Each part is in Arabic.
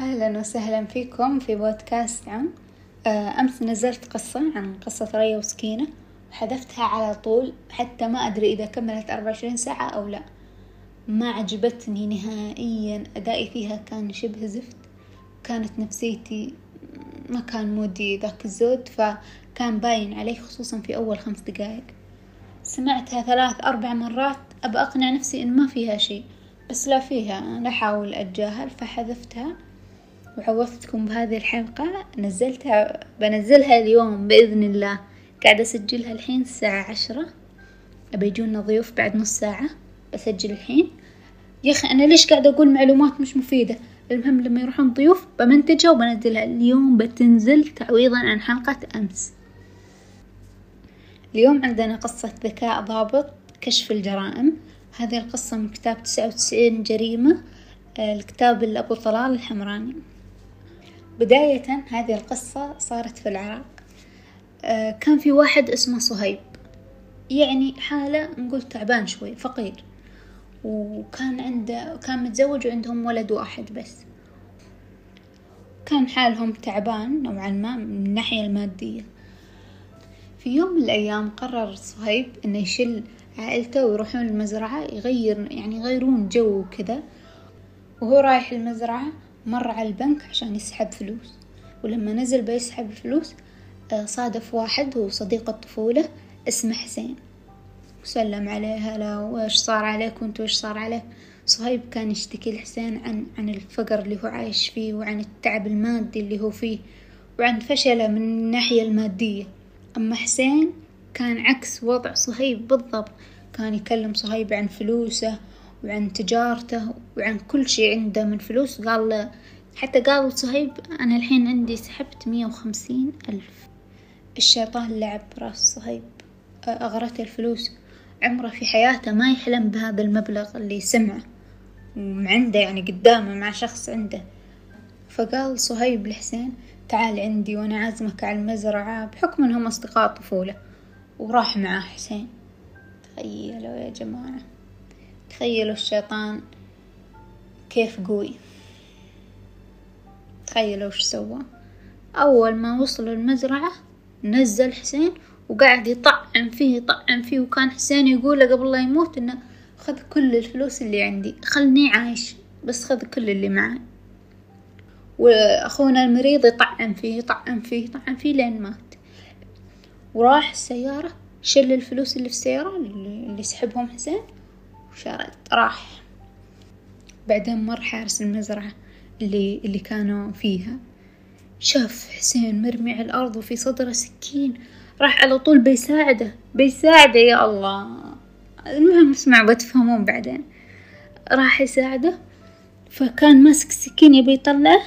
أهلا وسهلا فيكم في بودكاست عم آه، أمس نزلت قصة عن قصة ريا وسكينة وحذفتها على طول حتى ما أدري إذا كملت أربعة وعشرين ساعة أو لا. ما عجبتني نهائيا أدائي فيها كان شبه زفت كانت نفسيتي ما كان مودي ذاك الزود فكان باين علي خصوصا في أول خمس دقايق سمعتها ثلاث أربع مرات أبى أقنع نفسي إن ما فيها شي بس لا فيها أنا أحاول أتجاهل فحذفتها وعوضتكم بهذه الحلقة. نزلتها بنزلها اليوم بإذن الله. قاعدة أسجلها الحين الساعة عشرة. أبي يجونا ضيوف بعد نص ساعة. بسجل الحين. يا أخي أنا ليش قاعدة أقول معلومات مش مفيدة؟ المهم لما يروحون ضيوف بمنتجها وبنزلها. اليوم بتنزل تعويضا عن حلقة أمس. اليوم عندنا قصة ذكاء ضابط كشف الجرائم. هذه القصة من كتاب تسعة وتسعين جريمة. الكتاب لأبو طلال الحمراني. بداية هذه القصة صارت في العراق. آه، كان في واحد اسمه صهيب. يعني حالة نقول تعبان شوي فقير. وكان عنده كان متزوج وعندهم ولد واحد بس. كان حالهم تعبان نوعا ما من الناحية المادية. في يوم من الأيام قرر صهيب إنه يشل عائلته ويروحون المزرعة يغير يعني يغيرون جو وكذا. وهو رايح المزرعة مر على البنك عشان يسحب فلوس. ولما نزل بيسحب الفلوس آه، صادف واحد هو صديق الطفولة اسمه حسين. وسلم عليه هلا وإيش صار عليك؟ وأنت وإيش صار عليك؟ صهيب كان يشتكي لحسين عن عن الفقر اللي هو عايش فيه وعن التعب المادي اللي هو فيه وعن فشله من الناحية المادية. أما حسين كان عكس وضع صهيب بالضبط. كان يكلم صهيب عن فلوسه وعن تجارته وعن كل شي عنده من فلوس. قال له حتى قال صهيب أنا الحين عندي سحبت مية وخمسين ألف. الشيطان لعب براس صهيب أغرته الفلوس. عمره في حياته ما يحلم بهذا المبلغ اللي سمعه وعنده يعني قدامه مع شخص عنده. فقال صهيب لحسين تعال عندي وأنا عازمك على المزرعة بحكم إنهم أصدقاء طفولة. وراح معاه حسين. تخيلوا يا جماعة. تخيلوا الشيطان كيف قوي. تخيلوا وش سوى. أول ما وصلوا المزرعة نزل حسين وقاعد يطعم فيه يطعم فيه وكان حسين يقول له قبل لا يموت إنه خذ كل الفلوس اللي عندي خلني عايش بس خذ كل اللي معي. وأخونا المريض يطعم فيه يطعم فيه يطعم فيه لين مات. وراح السيارة شل الفلوس اللي في السيارة اللي سحبهم حسين وشرد راح. بعدين مر حارس المزرعة اللي اللي كانوا فيها. شاف حسين مرمي على الأرض وفي صدره سكين. راح على طول بيساعده. بيساعده يا الله. المهم اسمعوا بتفهمون بعدين. راح يساعده. فكان ماسك السكين يبي يطلعه.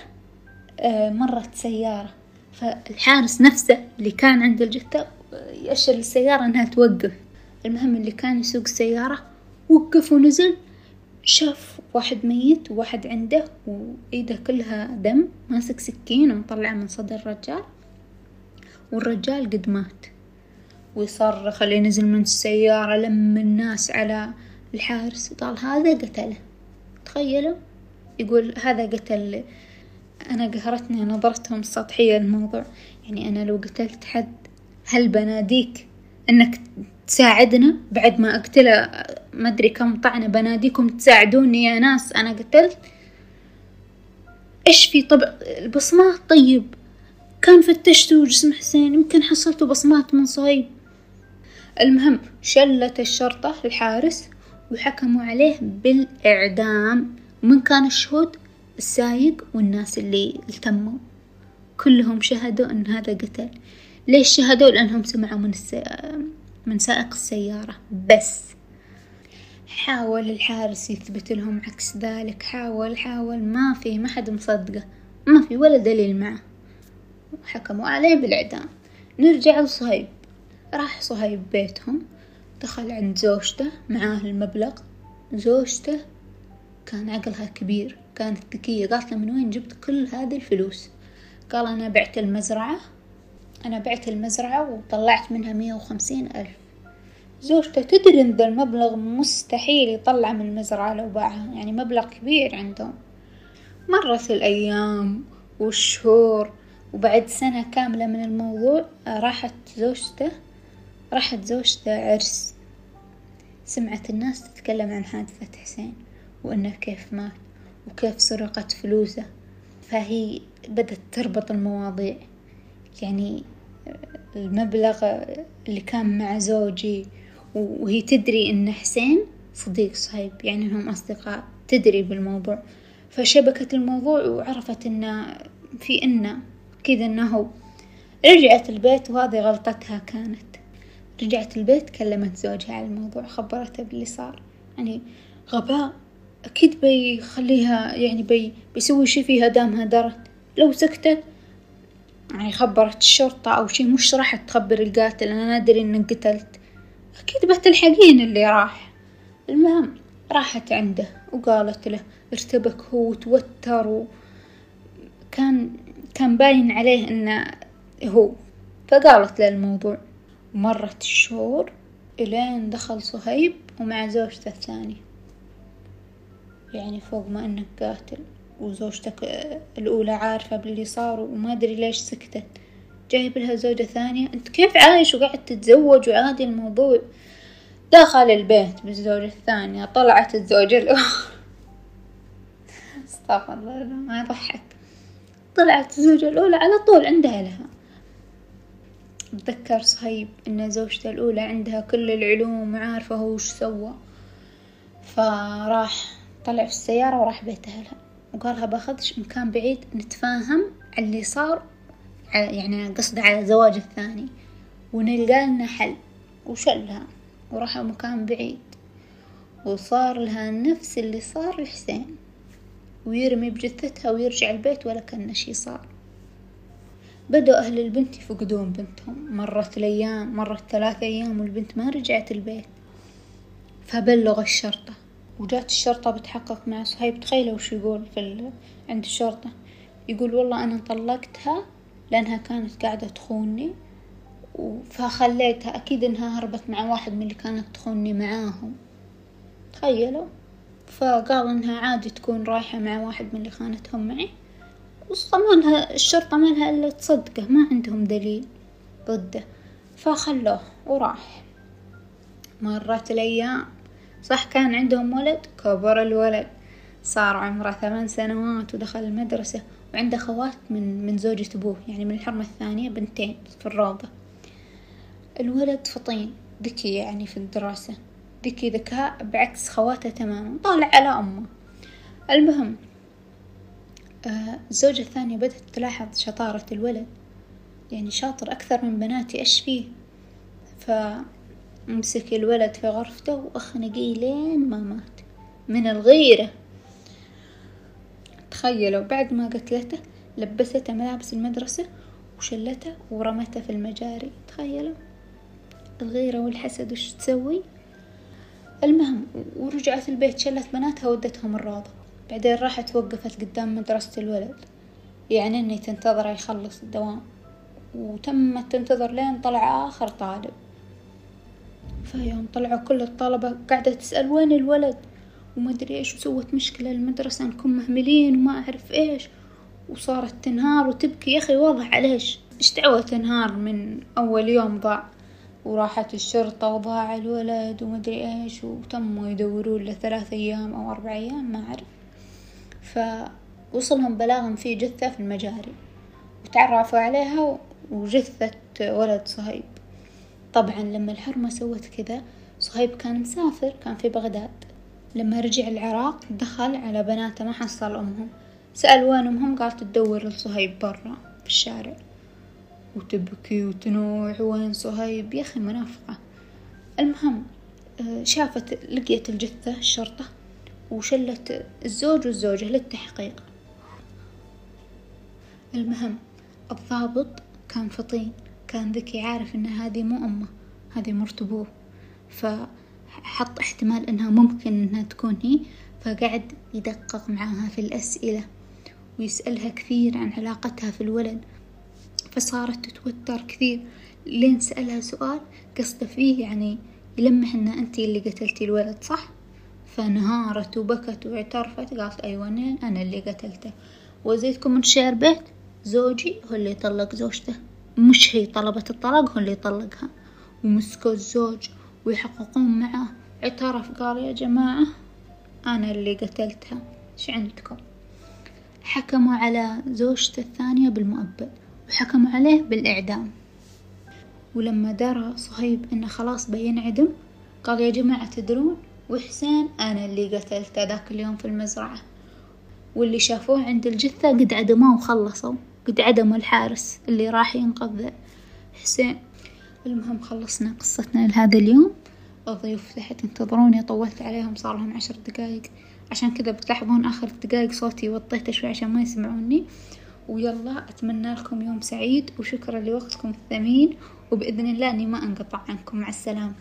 آه، مرت سيارة. فالحارس نفسه اللي كان عند الجثة يأشر للسيارة إنها توقف. المهم اللي كان يسوق السيارة وقف ونزل شاف واحد ميت وواحد عنده وإيده كلها دم ماسك سكين ومطلع من صدر الرجال. والرجال قد مات. ويصرخ اللي نزل من السيارة لم الناس على الحارس. قال هذا قتله. تخيلوا؟ يقول هذا قتل. أنا قهرتني نظرتهم السطحية للموضوع يعني أنا لو قتلت حد هل بناديك إنك تساعدنا بعد ما أقتله ما أدري كم طعنة بناديكم تساعدوني يا ناس أنا قتلت. إيش في طبع البصمات؟ طيب. كان فتشتوا جسم حسين يمكن حصلتوا بصمات من صهيب. المهم شلت الشرطة الحارس وحكموا عليه بالإعدام. ومن كان الشهود؟ السايق والناس اللي التموا. كلهم شهدوا أن هذا قتل. ليش شهدوا؟ لأنهم سمعوا من السي... من سائق السيارة. بس حاول الحارس يثبت لهم عكس ذلك. حاول حاول. ما في ما حد مصدقه. ما في ولا دليل معه. حكموا عليه بالإعدام. نرجع لصهيب. راح صهيب بيتهم. دخل عند زوجته معاه المبلغ. زوجته كان عقلها كبير. كانت ذكية. قالت له من وين جبت كل هذه الفلوس؟ قال أنا بعت المزرعة أنا بعت المزرعة وطلعت منها مية وخمسين ألف. زوجته تدري إن ذا المبلغ مستحيل يطلع من المزرعة لو باعها يعني مبلغ كبير عندهم. مرت الأيام والشهور وبعد سنة كاملة من الموضوع راحت زوجته راحت زوجته عرس. سمعت الناس تتكلم عن حادثة حسين وإنه كيف مات وكيف سرقت فلوسه فهي بدت تربط المواضيع. يعني المبلغ اللي كان مع زوجي وهي تدري إن حسين صديق صهيب يعني إنهم أصدقاء تدري بالموضوع. فشبكت الموضوع وعرفت إن في إنه كذا إنه رجعت البيت وهذه غلطتها كانت. رجعت البيت كلمت زوجها على الموضوع خبرته باللي صار. يعني غباء أكيد بيخليها يعني بي بيسوي شي فيها دامها درت. لو سكتت يعني خبرت الشرطة أو شي مش راح تخبر القاتل أنا نادري إنك قتلت. أكيد بتلحقين اللي راح. المهم راحت عنده وقالت له ارتبك هو وتوتر وكان كان باين عليه إنه هو. فقالت له الموضوع. مرت الشهور إلين دخل صهيب ومع زوجته الثانية. يعني فوق ما إنك قاتل. وزوجتك الأولى عارفة باللي صار وما أدري ليش سكتت. جايب لها زوجة ثانية أنت كيف عايش وقاعد تتزوج وعادي الموضوع؟ دخل البيت بالزوجة الثانية طلعت الزوجة الأولى. استغفر الله ما يضحك طلعت الزوجة الأولى على طول عندها لها. تذكر صهيب إن زوجته الأولى عندها كل العلوم وعارفة هو وش سوى. فراح طلع في السيارة وراح بيت أهلها وقالها باخذش مكان بعيد نتفاهم على اللي صار يعني قصده على زواج الثاني. ونلقى لنا حل. وشلها. وراحوا مكان بعيد. وصار لها نفس اللي صار لحسين. ويرمي بجثتها ويرجع البيت ولا كان شي صار. بدأوا أهل البنت يفقدون بنتهم. مرت الأيام مرت ثلاث أيام والبنت ما رجعت البيت. فبلغ الشرطة. وجات الشرطة بتحقق مع صهيب. تخيلوا وش يقول في ال... عند الشرطة. يقول والله أنا طلقتها لأنها كانت قاعدة تخوني فخليتها أكيد إنها هربت مع واحد من اللي كانت تخوني معاهم. تخيلوا. فقال إنها عادي تكون رايحة مع واحد من اللي خانتهم معي. وصمالها الشرطة ما لها إلا تصدقه ما عندهم دليل ضده. فخلوه وراح. مرت الأيام. صح كان عندهم ولد؟ كبر الولد. صار عمره ثمان سنوات ودخل المدرسة وعنده خوات من من زوجة أبوه يعني من الحرمة الثانية بنتين في الروضة الولد فطين ذكي يعني في الدراسة. ذكي ذكاء بعكس خواته تماما طالع على أمه. المهم آه الزوجة الثانية بدأت تلاحظ شطارة الولد يعني شاطر أكثر من بناتي إيش فيه؟ فمسك الولد في غرفته وأخنقيه لين ما مات. من الغيرة. تخيلوا بعد ما قتلته لبسته ملابس المدرسة وشلته ورمته في المجاري. تخيلوا. الغيرة والحسد وش تسوي؟ المهم ورجعت البيت شلت بناتها ودتهم الروضة. بعدين راحت وقفت قدام مدرسة الولد. يعني إني تنتظره يخلص الدوام. وتمت تنتظر لين طلع آخر طالب. فيوم طلعوا كل الطلبة قاعدة تسأل وين الولد؟ وما أدري إيش وسوت مشكلة المدرسة نكون مهملين وما أعرف إيش. وصارت تنهار وتبكي. يا أخي واضح عليش؟ إيش دعوة تنهار من أول يوم ضاع؟ وراحت الشرطة وضاع الولد ومدري إيش وتموا يدورون له ثلاث أيام أو أربع أيام ما أعرف. فوصلهم بلاغهم في جثة في المجاري. وتعرفوا عليها وجثة ولد صهيب. طبعا لما الحرمة سوت كذا صهيب كان مسافر كان في بغداد. لما رجع العراق دخل على بناته ما حصل أمهم. سأل وين أمهم قالت تدور لصهيب برا في الشارع. وتبكي وتنوح وين صهيب؟ يا أخي منافقة. المهم آه، شافت لقيت الجثة الشرطة وشلت الزوج والزوجة للتحقيق. المهم الضابط كان فطين. كان ذكي عارف إن هذه مو أمه هذه مرت أبوه فحط احتمال إنها ممكن إنها تكون هي فقعد يدقق معاها في الأسئلة ويسألها كثير عن علاقتها في الولد. فصارت تتوتر كثير. لين سألها سؤال قصده فيه يعني يلمح إن أنتي اللي قتلتي الولد صح؟ فانهارت وبكت واعترفت قالت أيوة أنا اللي قتلته. وأزيدكم من شعر بيت؟ زوجي هو اللي طلق زوجته. مش هي طلبت الطلاق هو اللي طلقها ومسكوا الزوج ويحققون معه اعترف قال يا جماعة أنا اللي قتلتها. إيش عندكم؟ حكموا على زوجته الثانية بالمؤبد وحكموا عليه بالإعدام. ولما درى صهيب إنه خلاص بينعدم قال يا جماعة تدرون وحسين أنا اللي قتلته ذاك اليوم في المزرعة. واللي شافوه عند الجثة قد عدموه وخلصوا. قد عدموا الحارس اللي راح ينقذ حسين. المهم خلصنا قصتنا لهذا اليوم. الضيوف تحت انتظروني طولت عليهم صار لهم عشر دقايق. عشان كذا بتلاحظون آخر دقايق صوتي وطيته شوي عشان ما يسمعوني. ويلا أتمنى لكم يوم سعيد وشكرا لوقتكم الثمين. وبإذن الله إني ما أنقطع عنكم. مع السلامة.